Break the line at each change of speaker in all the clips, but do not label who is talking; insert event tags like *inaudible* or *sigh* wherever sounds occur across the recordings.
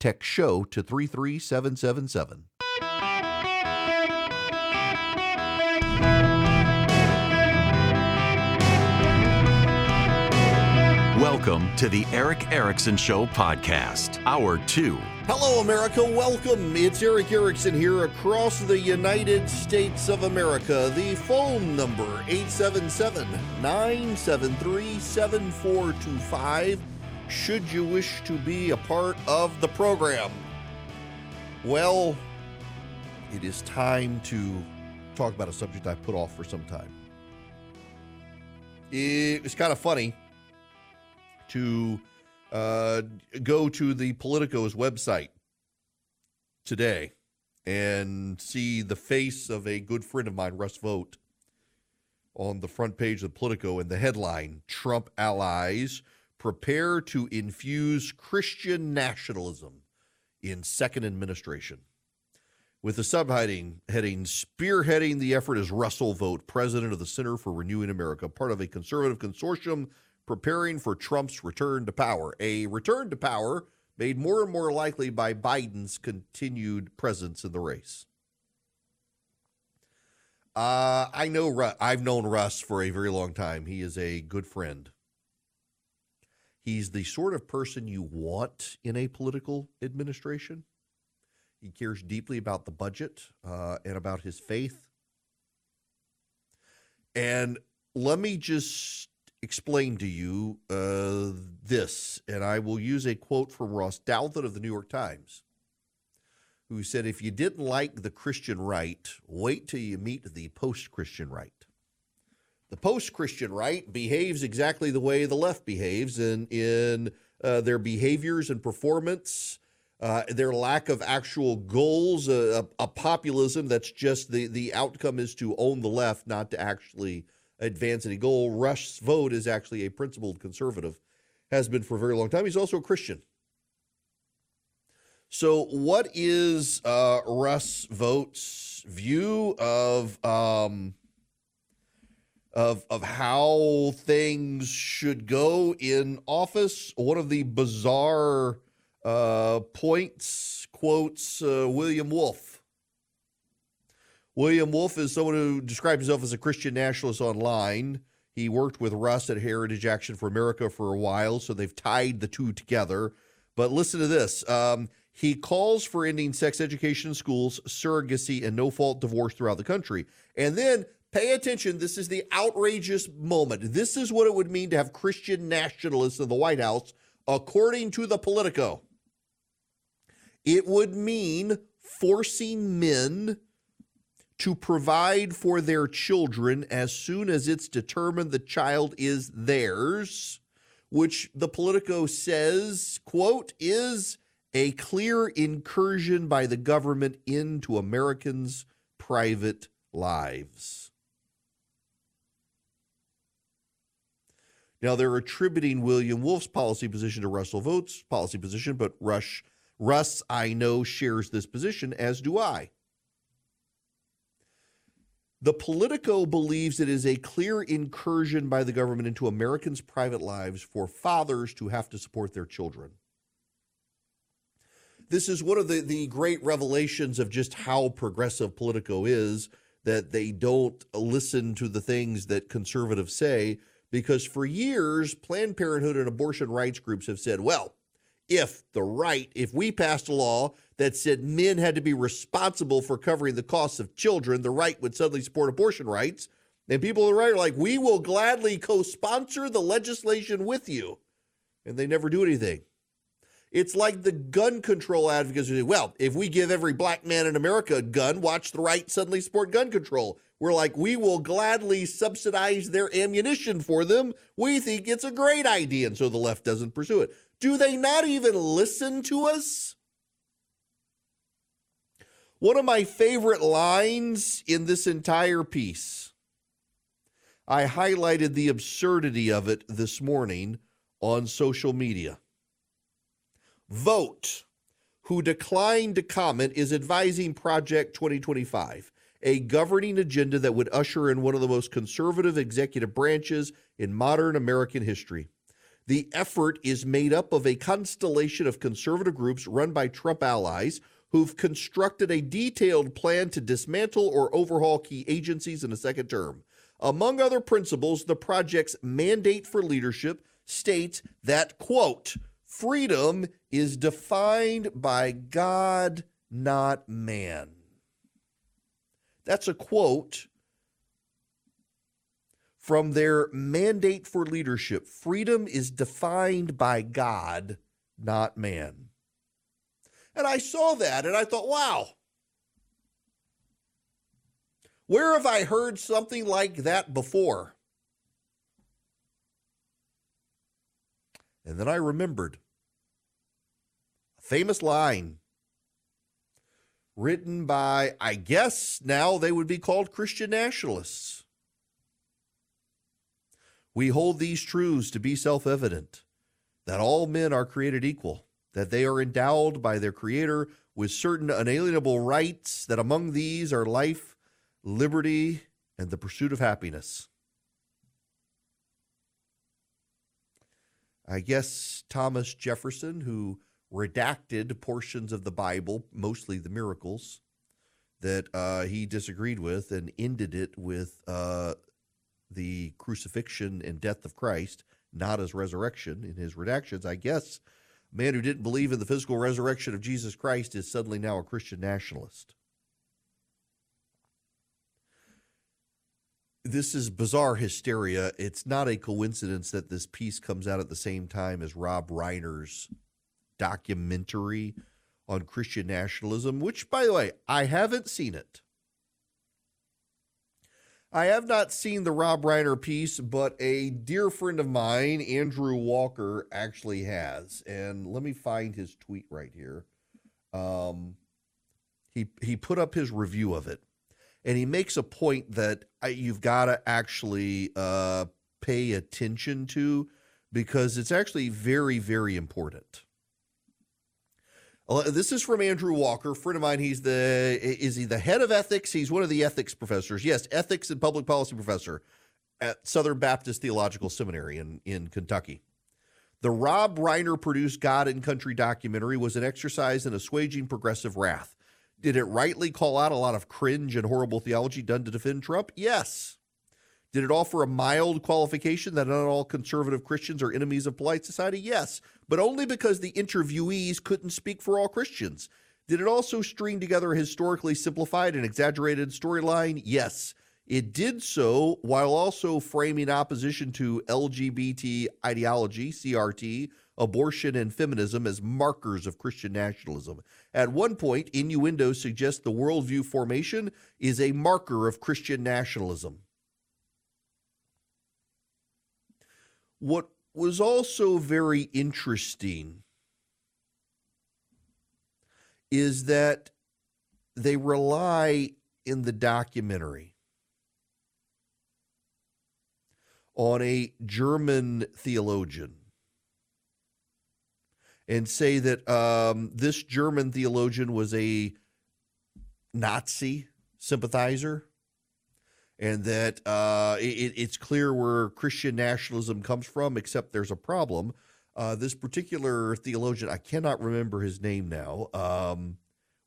Text show to 33777.
Welcome to the Erick Erickson Show podcast, hour two.
Hello, America. Welcome. It's Erick Erickson here across the United States of America. The phone number 877 973 7425 should you wish to be a part of the program. Well, it is time to talk about a subject I put off for some time. It's kind of funny to uh, go to the Politico's website today and see the face of a good friend of mine, Russ Vought, on the front page of Politico and the headline Trump allies prepare to infuse Christian nationalism in second administration. With the subheading heading spearheading the effort is Russell Vought, president of the Center for Renewing America, part of a conservative consortium preparing for Trump's return to power. A return to power made more and more likely by Biden's continued presence in the race. Uh, I know I've known Russ for a very long time. He is a good friend. He's the sort of person you want in a political administration. He cares deeply about the budget uh, and about his faith. And let me just explain to you uh, this, and I will use a quote from Ross Douthat of the New York Times, who said, If you didn't like the Christian right, wait till you meet the post Christian right. The post Christian right behaves exactly the way the left behaves in, in uh, their behaviors and performance. Uh, their lack of actual goals, uh, a, a, populism that's just the, the outcome is to own the left, not to actually advance any goal. Russ Vought is actually a principled conservative, has been for a very long time. He's also a Christian. So, what is uh, Russ Vought's view of um, of of how things should go in office? One of the bizarre uh, points quotes uh, William Wolfe William Wolfe is someone who describes himself as a Christian nationalist online. He worked with Russ at Heritage Action for America for a while, so they've tied the two together. But listen to this. Um, he calls for ending sex education in schools, surrogacy, and no fault divorce throughout the country. And then pay attention. This is the outrageous moment. This is what it would mean to have Christian nationalists in the White House, according to the Politico. It would mean forcing men to provide for their children as soon as it's determined the child is theirs, which the Politico says, quote, is a clear incursion by the government into Americans' private lives. Now, they're attributing William Wolfe's policy position to Russell Vought's policy position, but Rush, Russ, I know, shares this position, as do I. The Politico believes it is a clear incursion by the government into Americans' private lives for fathers to have to support their children. This is one of the, the great revelations of just how progressive Politico is that they don't listen to the things that conservatives say because for years, Planned Parenthood and abortion rights groups have said, well, if the right, if we passed a law that said men had to be responsible for covering the costs of children, the right would suddenly support abortion rights. And people on the right are like, we will gladly co sponsor the legislation with you. And they never do anything. It's like the gun control advocates who say, well, if we give every black man in America a gun, watch the right suddenly support gun control. We're like, we will gladly subsidize their ammunition for them. We think it's a great idea. And so the left doesn't pursue it. Do they not even listen to us? One of my favorite lines in this entire piece, I highlighted the absurdity of it this morning on social media. Vought, who declined to comment, is advising Project 2025, a governing agenda that would usher in one of the most conservative executive branches in modern American history. The effort is made up of a constellation of conservative groups run by Trump allies who've constructed a detailed plan to dismantle or overhaul key agencies in a second term. Among other principles, the project's mandate for leadership states that, quote, freedom is defined by God, not man. That's a quote from their mandate for leadership. Freedom is defined by God, not man. And I saw that and I thought, wow, where have I heard something like that before? And then I remembered a famous line written by, I guess now they would be called Christian nationalists. We hold these truths to be self evident that all men are created equal, that they are endowed by their Creator with certain unalienable rights, that among these are life, liberty, and the pursuit of happiness. I guess Thomas Jefferson, who redacted portions of the Bible, mostly the miracles, that uh, he disagreed with and ended it with uh, the crucifixion and death of Christ, not as resurrection in his redactions. I guess a man who didn't believe in the physical resurrection of Jesus Christ is suddenly now a Christian nationalist. This is bizarre hysteria. It's not a coincidence that this piece comes out at the same time as Rob Reiner's documentary on Christian nationalism, which, by the way, I haven't seen it. I have not seen the Rob Reiner piece, but a dear friend of mine, Andrew Walker, actually has. And let me find his tweet right here. Um, he he put up his review of it, and he makes a point that you've got to actually uh, pay attention to because it's actually very very important. This is from Andrew Walker, friend of mine. He's the is he the head of ethics? He's one of the ethics professors. Yes, ethics and public policy professor at Southern Baptist Theological Seminary in in Kentucky. The Rob Reiner produced God and Country documentary was an exercise in assuaging progressive wrath. Did it rightly call out a lot of cringe and horrible theology done to defend Trump? Yes. Did it offer a mild qualification that not all conservative Christians are enemies of polite society? Yes, but only because the interviewees couldn't speak for all Christians. Did it also string together a historically simplified and exaggerated storyline? Yes. It did so while also framing opposition to LGBT ideology, CRT, abortion, and feminism as markers of Christian nationalism. At one point, innuendo suggests the worldview formation is a marker of Christian nationalism. What was also very interesting is that they rely in the documentary on a German theologian and say that um, this German theologian was a Nazi sympathizer and that uh, it, it's clear where Christian nationalism comes from, except there's a problem. Uh, this particular theologian, I cannot remember his name now, um,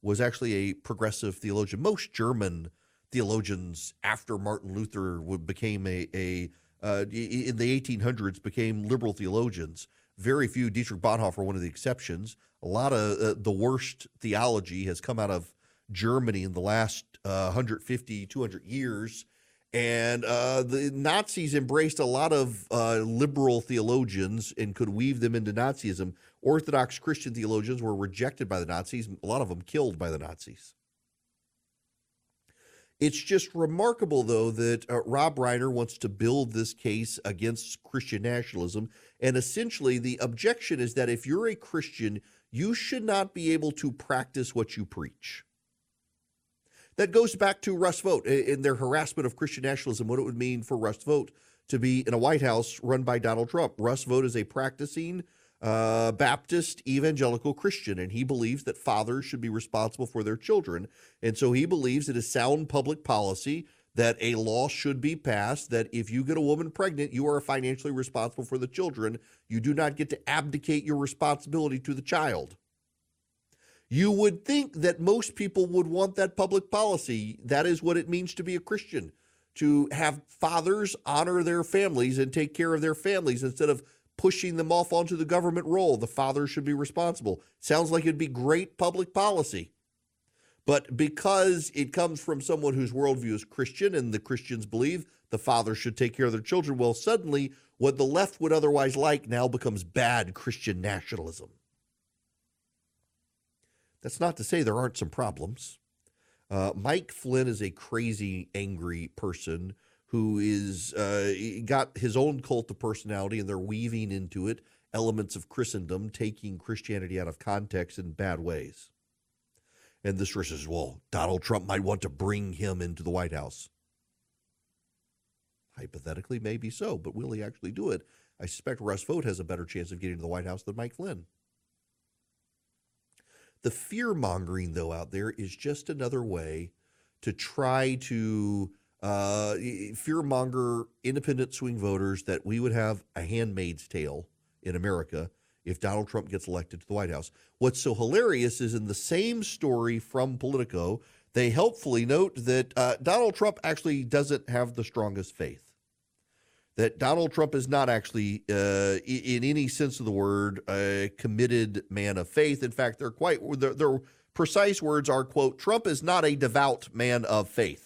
was actually a progressive theologian. Most German theologians, after Martin Luther would became a, a uh, in the 1800s, became liberal theologians. Very few. Dietrich Bonhoeffer, one of the exceptions. A lot of uh, the worst theology has come out of Germany in the last uh, 150, 200 years and uh, the Nazis embraced a lot of uh, liberal theologians and could weave them into Nazism. Orthodox Christian theologians were rejected by the Nazis, a lot of them killed by the Nazis. It's just remarkable, though, that uh, Rob Reiner wants to build this case against Christian nationalism. And essentially, the objection is that if you're a Christian, you should not be able to practice what you preach. That goes back to Russ Vought in their harassment of Christian nationalism, what it would mean for Russ Vought to be in a White House run by Donald Trump. Russ Vought is a practicing uh, Baptist evangelical Christian, and he believes that fathers should be responsible for their children. And so he believes it is sound public policy that a law should be passed that if you get a woman pregnant, you are financially responsible for the children. You do not get to abdicate your responsibility to the child. You would think that most people would want that public policy. That is what it means to be a Christian, to have fathers honor their families and take care of their families instead of pushing them off onto the government role. The father should be responsible. Sounds like it'd be great public policy. But because it comes from someone whose worldview is Christian and the Christians believe the father should take care of their children, well, suddenly what the left would otherwise like now becomes bad Christian nationalism. That's not to say there aren't some problems. Uh, Mike Flynn is a crazy, angry person who is uh, got his own cult of personality, and they're weaving into it elements of Christendom, taking Christianity out of context in bad ways. And this says, well, Donald Trump might want to bring him into the White House. Hypothetically, maybe so, but will he actually do it? I suspect Russ Vought has a better chance of getting to the White House than Mike Flynn. The fear mongering, though, out there is just another way to try to uh, fearmonger independent swing voters that we would have a handmaid's tale in America if Donald Trump gets elected to the White House. What's so hilarious is in the same story from Politico, they helpfully note that uh, Donald Trump actually doesn't have the strongest faith. That Donald Trump is not actually, uh, in any sense of the word, a committed man of faith. In fact, they're quite their, their precise words are, "quote Trump is not a devout man of faith."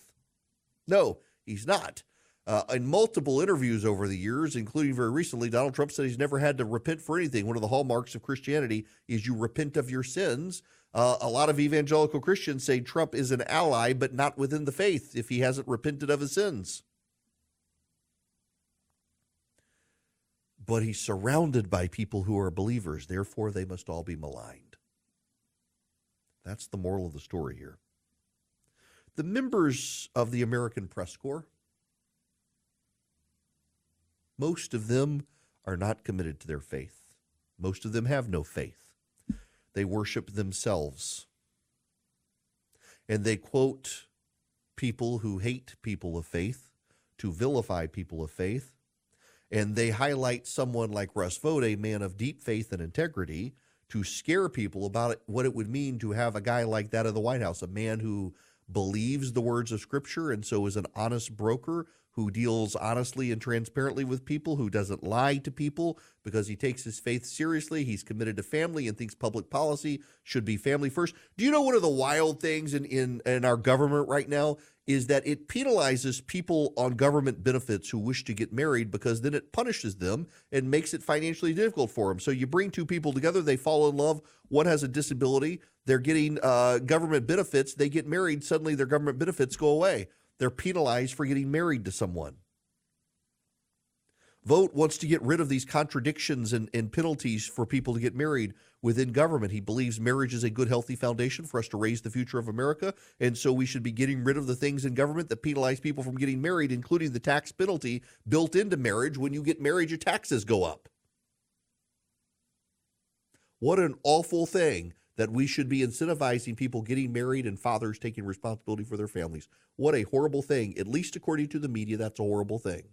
No, he's not. Uh, in multiple interviews over the years, including very recently, Donald Trump said he's never had to repent for anything. One of the hallmarks of Christianity is you repent of your sins. Uh, a lot of evangelical Christians say Trump is an ally, but not within the faith if he hasn't repented of his sins. But he's surrounded by people who are believers, therefore, they must all be maligned. That's the moral of the story here the members of the American Press Corps, most of them are not committed to their faith. Most of them have no faith. They worship themselves. And they quote people who hate people of faith to vilify people of faith. And they highlight someone like Russ Vought, a man of deep faith and integrity, to scare people about what it would mean to have a guy like that in the White House, a man who believes the words of Scripture and so is an honest broker who deals honestly and transparently with people, who doesn't lie to people because he takes his faith seriously. He's committed to family and thinks public policy should be family first. Do you know one of the wild things in, in, in our government right now is that it penalizes people on government benefits who wish to get married because then it punishes them and makes it financially difficult for them. So you bring two people together, they fall in love, one has a disability, they're getting uh, government benefits, they get married, suddenly their government benefits go away. They're penalized for getting married to someone. Vought wants to get rid of these contradictions and, and, penalties for people to get married within government. He believes marriage is a good, healthy foundation for us to raise the future of America. And so we should be getting rid of the things in government that penalize people from getting married, including the tax penalty built into marriage. When you get married, your taxes go up. What an awful thing that we should be incentivizing people getting married and fathers taking responsibility for their families. What a horrible thing. At least according to the media, that's a horrible thing.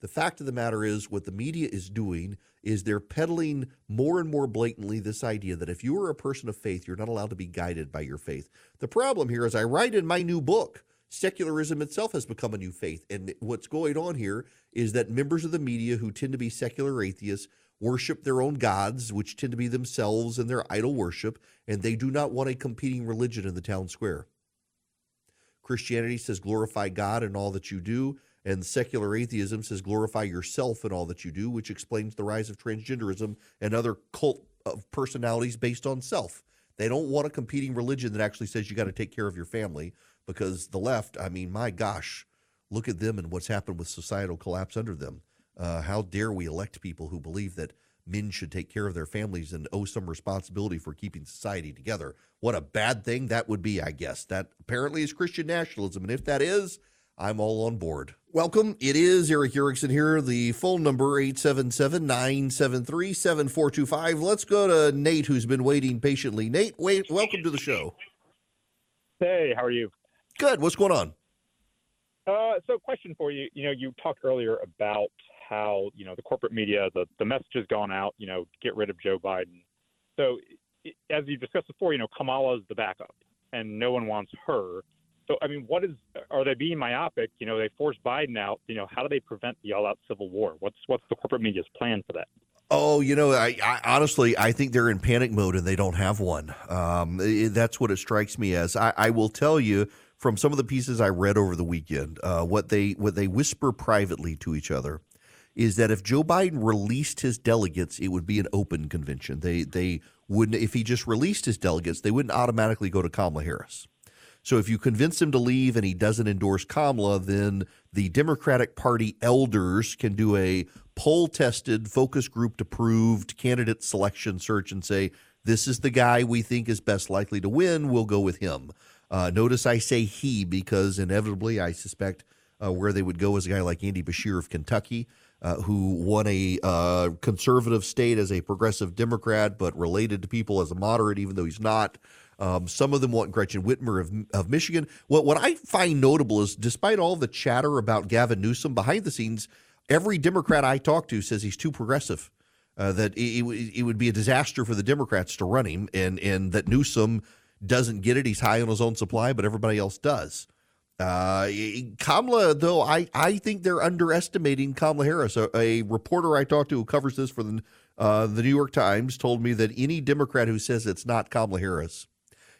The fact of the matter is, what the media is doing is they're peddling more and more blatantly this idea that if you are a person of faith, you're not allowed to be guided by your faith. The problem here, as I write in my new book, secularism itself has become a new faith. And what's going on here is that members of the media who tend to be secular atheists worship their own gods, which tend to be themselves and their idol worship, and they do not want a competing religion in the town square. Christianity says glorify God in all that you do, and secular atheism says glorify yourself in all that you do, which explains the rise of transgenderism and other cult of personalities based on self. They don't want a competing religion that actually says you got to take care of your family because the left, I mean, my gosh, look at them and what's happened with societal collapse under them. Uh, how dare we elect people who believe that men should take care of their families and owe some responsibility for keeping society together. What a bad thing that would be, I guess. That apparently is Christian nationalism. And if that is, I'm all on board. Welcome. It is Erick Erickson here. The phone number 877-973-7425. Let's go to Nate who's been waiting patiently. Nate, wait, welcome to the show.
Hey, how are you?
Good. What's going on?
Uh, so, question for you. You know, you talked earlier about how you know the corporate media, the the message has gone out. You know, get rid of Joe Biden. So, as you discussed before, you know, Kamala is the backup, and no one wants her. So, I mean, what is are they being myopic? You know, they force Biden out. You know, how do they prevent the all-out civil war? What's what's the corporate media's plan for that?
Oh, you know, I, I, honestly I think they're in panic mode and they don't have one. Um, it, that's what it strikes me as. I, I, will tell you from some of the pieces I read over the weekend, uh, what they what they whisper privately to each other is that if Joe Biden released his delegates, it would be an open convention. They they wouldn't if he just released his delegates, they wouldn't automatically go to Kamala Harris. So if you convince him to leave and he doesn't endorse Kamala, then the Democratic Party elders can do a poll tested, focus group approved candidate selection search and say, this is the guy we think is best likely to win. We'll go with him. Uh, notice I say he because inevitably I suspect uh, where they would go is a guy like Andy Beshear of Kentucky. Uh, who won a uh, conservative state as a progressive Democrat, but related to people as a moderate, even though he's not. Um, some of them want Gretchen Whitmer of, of Michigan. What what I find notable is, despite all the chatter about Gavin Newsom behind the scenes, every Democrat I talk to says he's too progressive. Uh, that it, it, would be a disaster for the Democrats to run him, and and that Newsom doesn't get it. He's high on his own supply, but everybody else does. Uh, Kamala, though, I, I think they're underestimating Kamala Harris. A, a reporter I talked to who covers this for the uh, the New York Times told me that any Democrat who says it's not Kamala Harris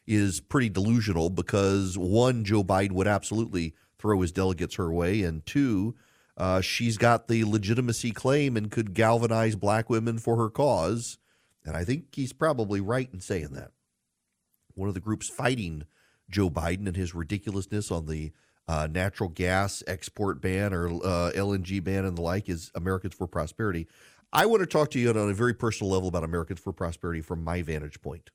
is pretty delusional because one, Joe Biden would absolutely throw his delegates her way, and two, uh, she's got the legitimacy claim and could galvanize black women for her cause. And I think he's probably right in saying that. One of the groups fighting Joe Biden and his ridiculousness on the uh, natural gas export ban or uh, LNG ban and the like is Americans for Prosperity. I want to talk to you on a very personal level about Americans for Prosperity from my vantage point.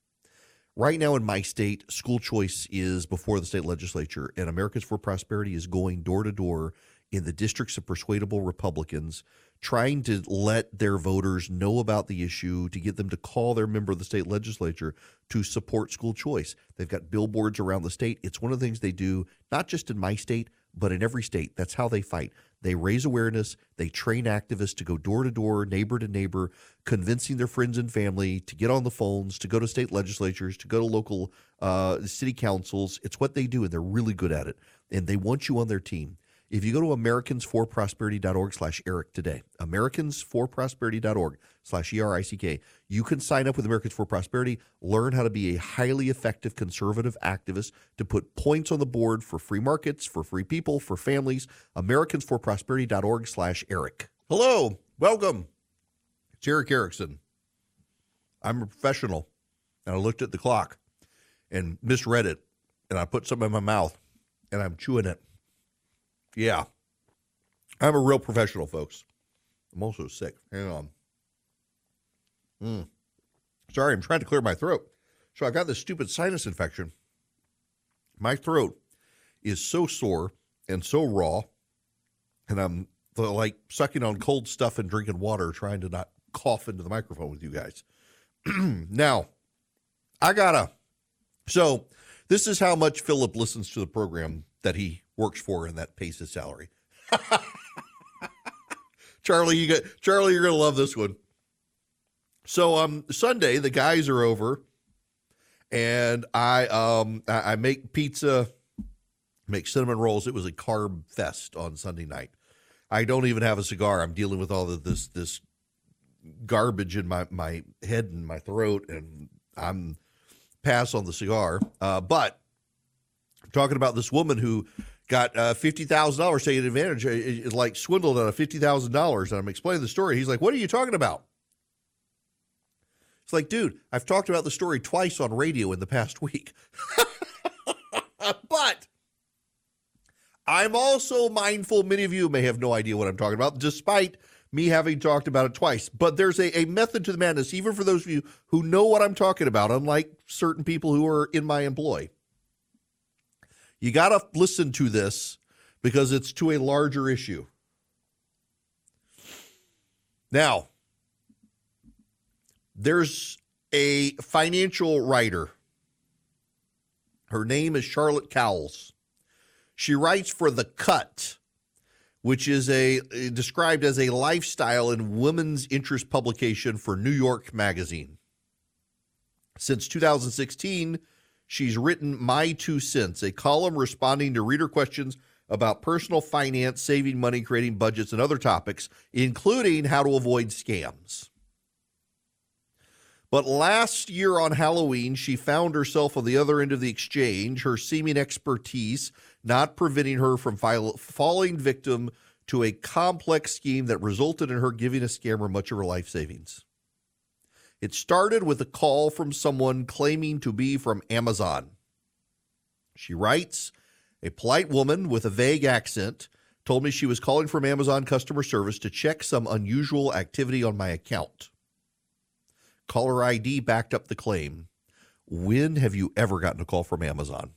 Right now in my state, school choice is before the state legislature, and Americans for Prosperity is going door to door in the districts of persuadable Republicans, trying to let their voters know about the issue, to get them to call their member of the state legislature to support school choice. They've got billboards around the state. It's one of the things they do, not just in my state, but in every state. That's how they fight. They raise awareness. They train activists to go door to door, neighbor to neighbor, convincing their friends and family to get on the phones, to go to state legislatures, to go to local uh, city councils. It's what they do, and they're really good at it. And they want you on their team. If you go to americansforprosperity.org slash Erick today, americansforprosperity.org slash E-R-I-C-K, you can sign up with Americans for Prosperity, learn how to be a highly effective conservative activist to put points on the board for free markets, for free people, for families, americansforprosperity.org slash Erick. Hello, welcome. It's Erick Erickson. I'm a professional, and I looked at the clock and misread it, and I put something in my mouth, and I'm chewing it. Yeah. I'm a real professional, folks. I'm also sick. Hang on. Mm. Sorry, I'm trying to clear my throat. So I got this stupid sinus infection. My throat is so sore and so raw, and I'm like sucking on cold stuff and drinking water, trying to not cough into the microphone with you guys. *clears throat* now, I gotta. So, this is how much Philip listens to the program that he works for and that pays his salary. *laughs* Charlie, you get Charlie, you're gonna love this one. So um Sunday, the guys are over and I um I, I make pizza, make cinnamon rolls. It was a carb fest on Sunday night. I don't even have a cigar. I'm dealing with all of this this garbage in my my head and my throat, and I'm pass on the cigar. Uh, but I'm talking about this woman who got uh, fifty thousand dollars taken advantage, uh, like swindled out of fifty thousand dollars. And I'm explaining the story. He's like, "What are you talking about?" It's like, dude, I've talked about the story twice on radio in the past week. *laughs* but I'm also mindful. Many of you may have no idea what I'm talking about, despite me having talked about it twice. But there's a, a method to the madness, even for those of you who know what I'm talking about, unlike certain people who are in my employ. You got to listen to this because it's to a larger issue. Now, there's a financial writer. Her name is Charlotte Cowles. She writes for The Cut, which is a described as a lifestyle and women's interest publication for New York Magazine. Since 2016, she's written My Two Cents, a column responding to reader questions about personal finance, saving money, creating budgets, and other topics, including how to avoid scams. But last year on Halloween, she found herself on the other end of the exchange, her seeming expertise not preventing her from falling victim to a complex scheme that resulted in her giving a scammer much of her life savings. It started with a call from someone claiming to be from Amazon. She writes A polite woman with a vague accent told me she was calling from Amazon customer service to check some unusual activity on my account. Caller ID backed up the claim. When have you ever gotten a call from Amazon?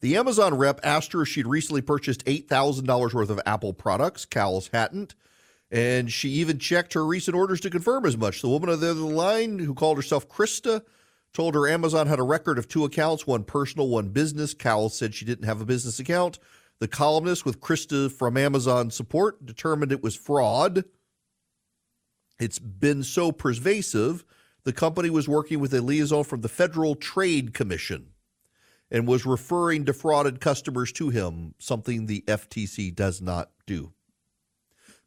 The Amazon rep asked her if she'd recently purchased $8,000 worth of Apple products. Cowles hadn't. And she even checked her recent orders to confirm as much. The woman on the other line, who called herself Krista, told her Amazon had a record of two accounts, one personal, one business. Cowles said she didn't have a business account. The columnist with Krista from Amazon support determined it was fraud. It's been so pervasive, the company was working with a liaison from the Federal Trade Commission and was referring defrauded customers to him, something the FTC does not do.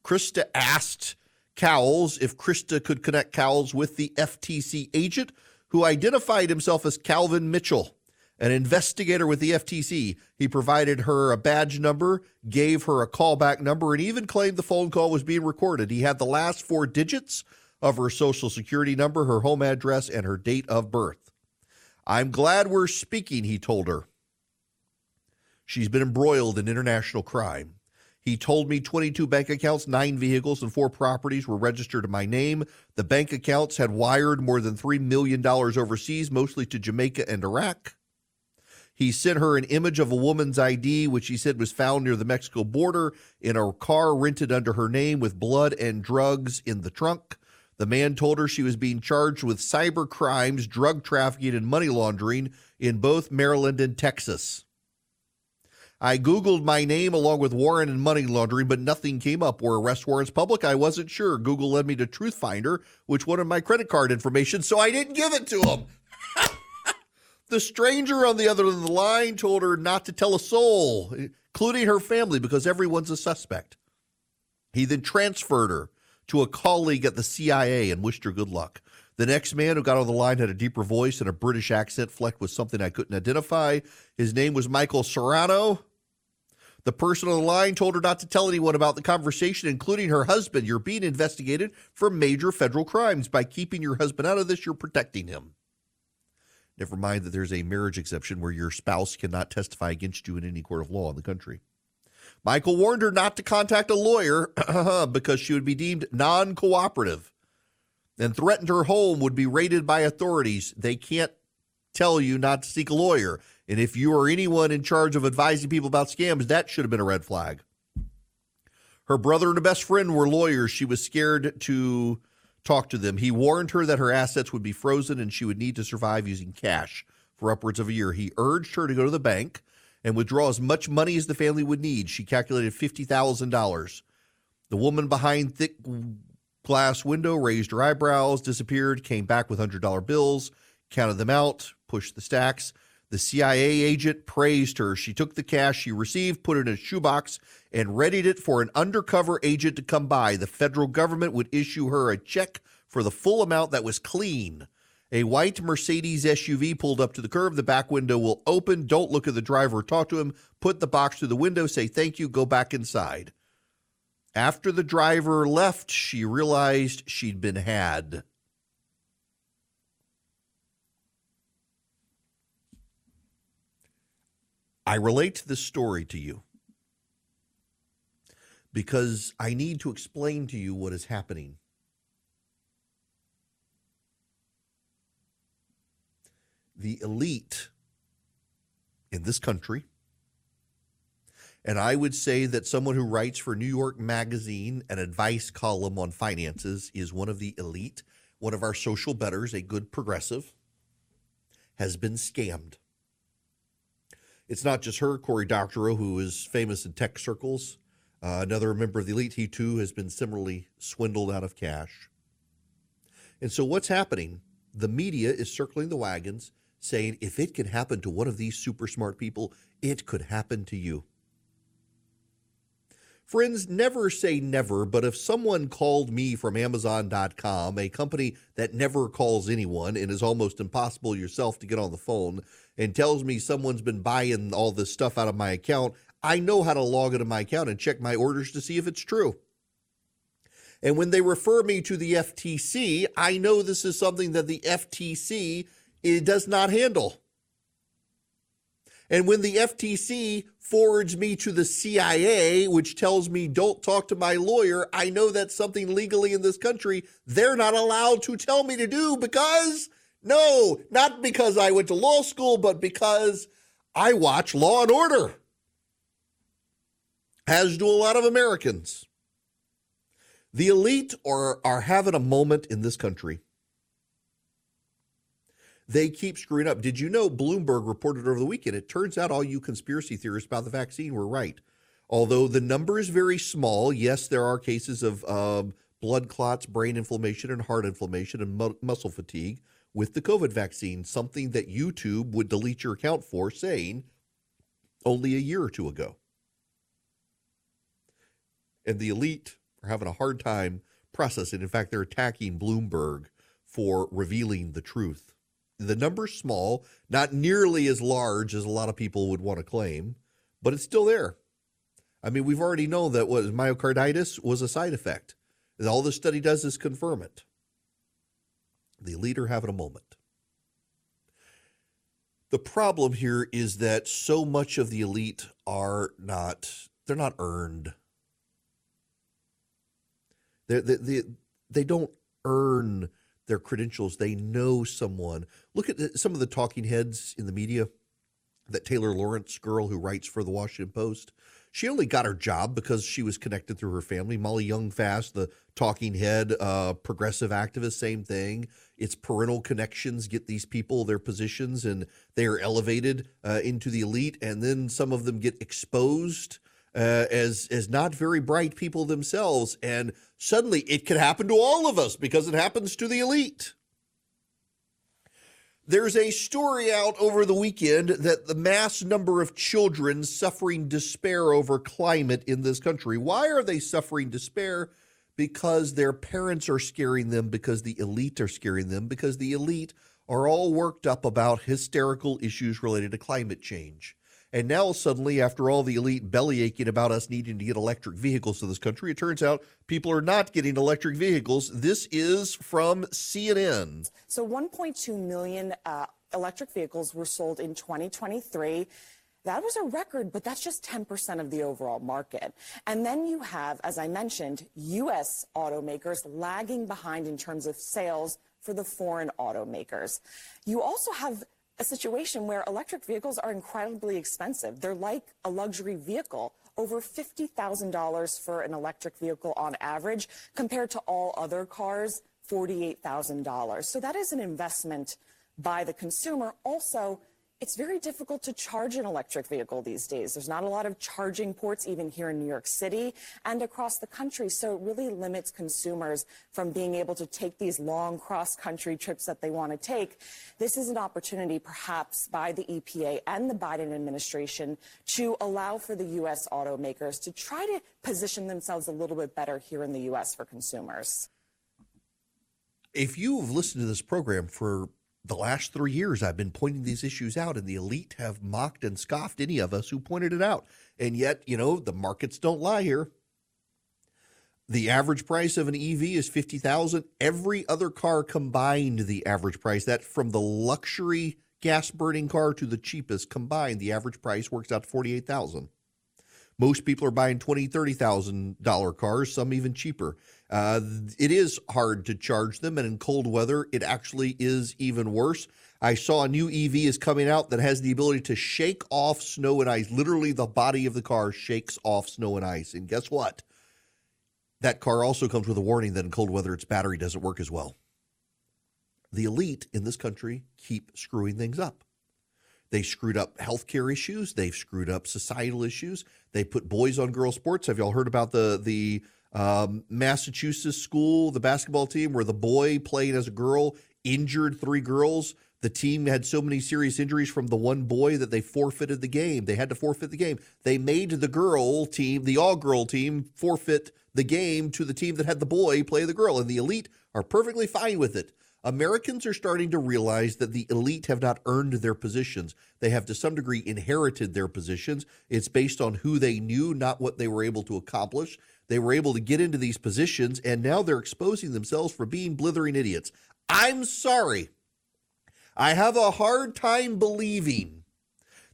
Krista asked Cowles if Krista could connect Cowles with the FTC agent who identified himself as Calvin Mitchell, an investigator with the FTC. He provided her a badge number, gave her a callback number, and even claimed the phone call was being recorded. He had the last four digits of her social security number, her home address, and her date of birth. I'm glad we're speaking, he told her. She's been embroiled in international crime. He told me 22 bank accounts, nine vehicles, and four properties were registered in my name. The bank accounts had wired more than $3 million overseas, mostly to Jamaica and Iraq. He sent her an image of a woman's ID, which he said was found near the Mexico border in a car rented under her name with blood and drugs in the trunk. The man told her she was being charged with cyber crimes, drug trafficking, and money laundering in both Maryland and Texas. I Googled my name along with Warren and money laundering, but nothing came up. Were arrest warrants public? I wasn't sure. Google led me to Truthfinder, which wanted my credit card information, so I didn't give it to him. *laughs* the stranger on the other end of the line told her not to tell a soul, including her family, because everyone's a suspect. He then transferred her to a colleague at the CIA and wished her good luck. The next man who got on the line had a deeper voice and a British accent flecked with something I couldn't identify. His name was Michael Serrano. The person on the line told her not to tell anyone about the conversation, including her husband. You're being investigated for major federal crimes. By keeping your husband out of this, you're protecting him. Never mind that there's a marriage exception where your spouse cannot testify against you in any court of law in the country. Michael warned her not to contact a lawyer *clears throat* because she would be deemed non cooperative and threatened her home would be raided by authorities. They can't tell you not to seek a lawyer. And if you are anyone in charge of advising people about scams, that should have been a red flag. Her brother and a best friend were lawyers. She was scared to talk to them. He warned her that her assets would be frozen and she would need to survive using cash for upwards of a year. He urged her to go to the bank and withdraw as much money as the family would need. She calculated $50,000. The woman behind thick glass window raised her eyebrows, disappeared, came back with $100 bills, counted them out, pushed the stacks. The CIA agent praised her. She took the cash she received, put it in a shoebox, and readied it for an undercover agent to come by. The federal government would issue her a check for the full amount that was clean. A white Mercedes SUV pulled up to the curb. The back window will open. Don't look at the driver talk to him. Put the box through the window, say thank you, go back inside. After the driver left, she realized she'd been had. I relate this story to you because I need to explain to you what is happening. The elite in this country, and I would say that someone who writes for New York Magazine, an advice column on finances, is one of the elite, one of our social betters, a good progressive, has been scammed. It's not just her, Cory Doctorow, who is famous in tech circles. Uh, another member of the elite, he too has been similarly swindled out of cash. And so, what's happening? The media is circling the wagons saying if it can happen to one of these super smart people, it could happen to you. Friends, never say never, but if someone called me from Amazon.com, a company that never calls anyone and is almost impossible yourself to get on the phone, and tells me someone's been buying all this stuff out of my account, I know how to log into my account and check my orders to see if it's true. And when they refer me to the FTC, I know this is something that the FTC it does not handle. And when the FTC forwards me to the CIA, which tells me don't talk to my lawyer, I know that's something legally in this country they're not allowed to tell me to do because, no, not because I went to law school, but because I watch Law and Order, as do a lot of Americans. The elite are, are having a moment in this country they keep screwing up. Did you know Bloomberg reported over the weekend? It turns out all you conspiracy theorists about the vaccine were right. Although the number is very small, yes, there are cases of blood clots, brain inflammation, and heart inflammation and mu- muscle fatigue with the COVID vaccine, something that YouTube would delete your account for, saying only a year or two ago. And the elite are having a hard time processing. In fact, they're attacking Bloomberg for revealing the truth. The number's small, not nearly as large as a lot of people would want to claim, but it's still there. I mean, we've already known that was myocarditis was a side effect. All this study does is confirm it. The are having a moment. The problem here is that so much of the elite are not, they're not earned. They, they, they, they don't earn their credentials. They know someone. Look at some of the talking heads in the media. That Taylor Lorenz girl who writes for the Washington Post, she only got her job because she was connected through her family. Molly Jong-Fast, the talking head, uh, progressive activist, same thing. It's parental connections get these people their positions and they are elevated uh, into the elite. And then some of them get exposed uh, as as not very bright people themselves, and suddenly it can happen to all of us because it happens to the elite. There's a story out over the weekend that the mass number of children suffering despair over climate in this country. Why are they suffering despair? Because their parents are scaring them, because the elite are scaring them, because the elite are all worked up about hysterical issues related to climate change. And now, suddenly, after all the elite belly aching about us needing to get electric vehicles to this country, it turns out people are not getting electric vehicles. This is from CNN.
So, 1.2 million uh, electric vehicles were sold in 2023. That was a record, but that's just 10% of the overall market. And then you have, as I mentioned, U.S. automakers lagging behind in terms of sales for the foreign automakers. You also have a situation where electric vehicles are incredibly expensive. They're like a luxury vehicle, over $50,000 for an electric vehicle on average, compared to all other cars, $48,000. So that is an investment by the consumer. Also, it's very difficult to charge an electric vehicle these days. There's not a lot of charging ports even here in New York City and across the country. So it really limits consumers from being able to take these long cross country trips that they want to take. This is an opportunity perhaps by the EPA and the Biden administration to allow for the U.S. automakers to try to position themselves a little bit better here in the U.S. for consumers.
If you've listened to this program for the last three years I've been pointing these issues out, and the elite have mocked and scoffed any of us who pointed it out. And yet, you know, the markets don't lie here. The average price of an EV is 50,000. Every other car combined the average price. That from the luxury gas burning car to the cheapest combined, the average price works out to 48,000. Most people are buying twenty, thirty thousand dollar cars, some even cheaper. Uh, it is hard to charge them, and in cold weather, it actually is even worse. I saw a new EV is coming out that has the ability to shake off snow and ice. Literally, the body of the car shakes off snow and ice. And guess what? That car also comes with a warning that in cold weather, its battery doesn't work as well. The elite in this country keep screwing things up. They screwed up healthcare issues. They've screwed up societal issues. They put boys on girl sports. Have y'all heard about the the um, Massachusetts school, the basketball team, where the boy playing as a girl injured three girls? The team had so many serious injuries from the one boy that they forfeited the game. They had to forfeit the game. They made the girl team, the all girl team, forfeit the game to the team that had the boy play the girl. And the elite are perfectly fine with it. Americans are starting to realize that the elite have not earned their positions. They have, to some degree, inherited their positions. It's based on who they knew, not what they were able to accomplish. They were able to get into these positions, and now they're exposing themselves for being blithering idiots. I'm sorry. I have a hard time believing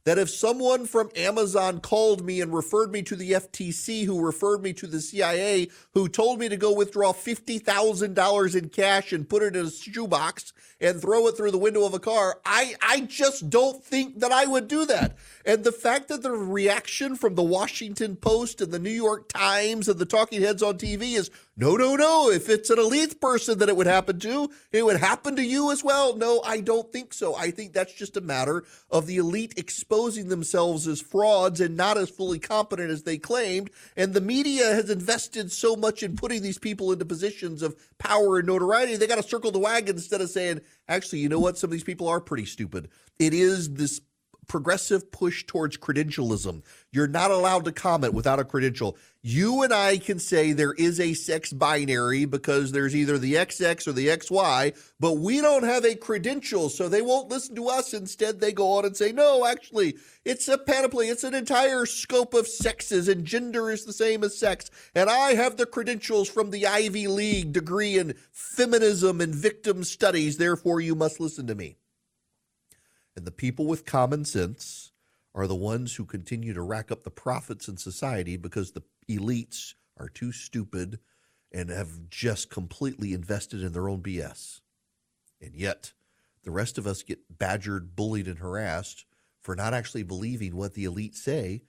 that if someone from Amazon called me and referred me to the FTC, who referred me to the CIA, who told me to go withdraw $50,000 in cash and put it in a shoebox and throw it through the window of a car, I, I just don't think that I would do that. And the fact that the reaction from the Washington Post and the New York Times and the talking heads on TV is no, no, no. If it's an elite person that it would happen to, it would happen to you as well. No, I don't think so. I think that's just a matter of the elite exposing themselves as frauds and not as fully competent as they claimed. And the media has invested so much in putting these people into positions of power and notoriety. They got to circle the wagon instead of saying, actually, you know what? Some of these people are pretty stupid. It is this progressive push towards credentialism. You're not allowed to comment without a credential. You and I can say there is a sex binary because there's either the XX or the XY, but we don't have a credential, so they won't listen to us. Instead, they go on and say, no, actually, it's a panoply, it's an entire scope of sexes, and gender is the same as sex. And I have the credentials from the Ivy League degree in feminism and victim studies, therefore, you must listen to me. And the people with common sense are the ones who continue to rack up the profits in society because the elites are too stupid and have just completely invested in their own BS. And yet, the rest of us get badgered, bullied, and harassed for not actually believing what the elites say.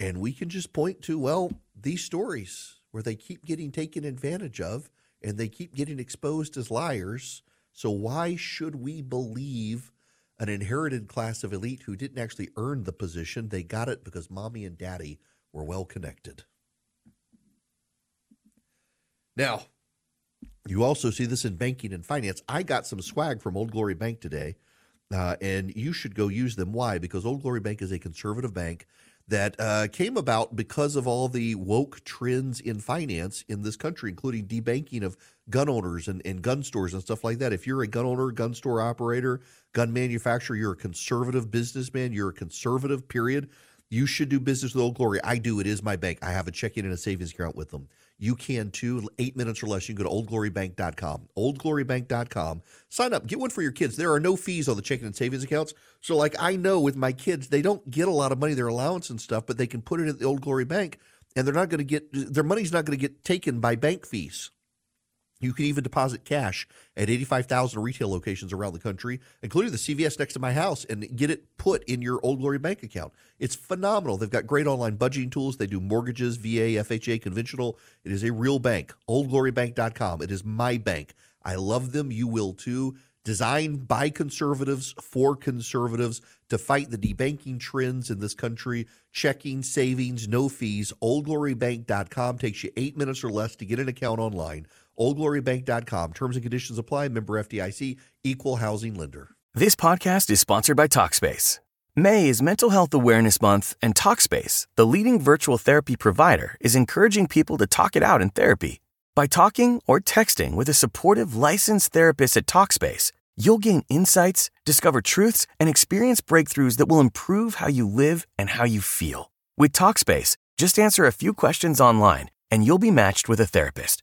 And we can just point to, well, these stories where they keep getting taken advantage of and they keep getting exposed as liars. So, why should we believe an inherited class of elite who didn't actually earn the position. They got it because mommy and daddy were well connected. Now, you also see this in banking and finance. I got some swag from Old Glory Bank today, uh, and you should go use them. Why? Because Old Glory Bank is a conservative bank that uh, came about because of all the woke trends in finance in this country, including debanking of gun owners and, and gun stores and stuff like that. If you're a gun owner, gun store operator, gun manufacturer, you're a conservative businessman, you're a conservative, period. You should do business with Old Glory. I do. It is my bank. I have a checking and a savings account with them. You can too. Eight minutes or less. You can go to oldglorybank.com. Oldglorybank.com. Sign up. Get one for your kids. There are no fees on the checking and savings accounts. So, like I know with my kids, they don't get a lot of money, their allowance and stuff, but they can put it at the Old Glory Bank, and they're not going to get their money's not going to get taken by bank fees. You can even deposit cash at 85,000 retail locations around the country, including the CVS next to my house, and get it put in your Old Glory Bank account. It's phenomenal. They've got great online budgeting tools. They do mortgages, VA, FHA, conventional. It is a real bank. OldGloryBank.com. It is my bank. I love them. You will too. Designed by conservatives for conservatives to fight the debanking trends in this country. Checking, savings, no fees. OldGloryBank.com takes you eight minutes or less to get an account online oldglorybank.com. Terms and conditions apply. Member FDIC, equal housing lender.
This podcast is sponsored by Talkspace. May is Mental Health Awareness Month, and Talkspace, the leading virtual therapy provider, is encouraging people to talk it out in therapy. By talking or texting with a supportive licensed therapist at Talkspace, you'll gain insights, discover truths, and experience breakthroughs that will improve how you live and how you feel. With Talkspace, just answer a few questions online, and you'll be matched with a therapist.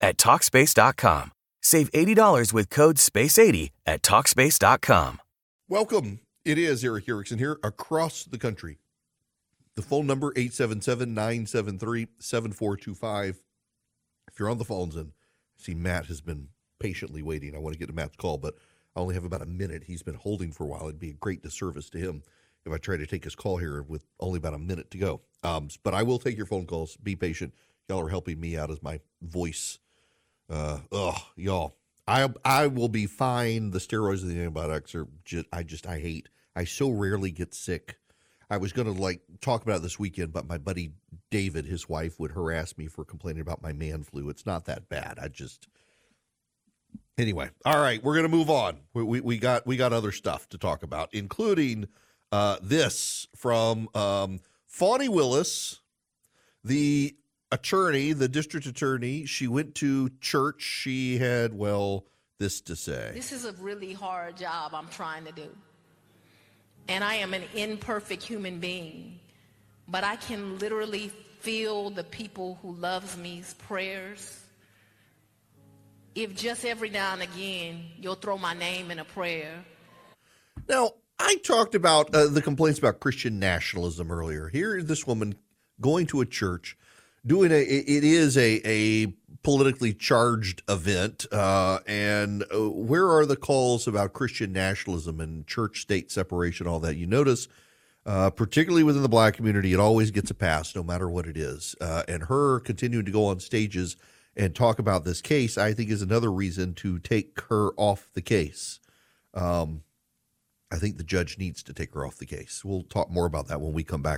at TalkSpace.com. Save $80 with code SPACE80 at TalkSpace.com.
Welcome. It is Erick Erickson here across the country. The phone number 877-973-7425. If you're on the phones and see Matt has been patiently waiting. I want to get to Matt's call, but I only have about a minute. He's been holding for a while. It'd be a great disservice to him if I try to take his call here with only about a minute to go. Um, but I will take your phone calls. Be patient. Y'all are helping me out as my voice. Uh, ugh, y'all. I I will be fine. The steroids and the antibiotics are just I just I hate. I so rarely get sick. I was going to like talk about this weekend, but my buddy David, his wife, would harass me for complaining about my man flu. It's not that bad. I just anyway. All right, we're going to move on. We, we, we got we got other stuff to talk about, including uh, this from um, Fani Willis, the attorney, the district attorney. She went to church. She had well this to say.
This is a really hard job I'm trying to do. And I am an imperfect human being, but I can literally feel the people who loves me's prayers. If just every now and again you'll throw my name in a prayer.
Now, I talked about uh, the complaints about Christian nationalism earlier. Here is this woman going to a church, doing a. It is a a politically charged event, uh, and uh, where are the calls about Christian nationalism and church state separation? All that you notice, uh, particularly within the black community, it always gets a pass, no matter what it is. Uh, and her continuing to go on stages and talk about this case, I think, is another reason to take her off the case. Um, I think the judge needs to take her off the case. We'll talk more about that when we come back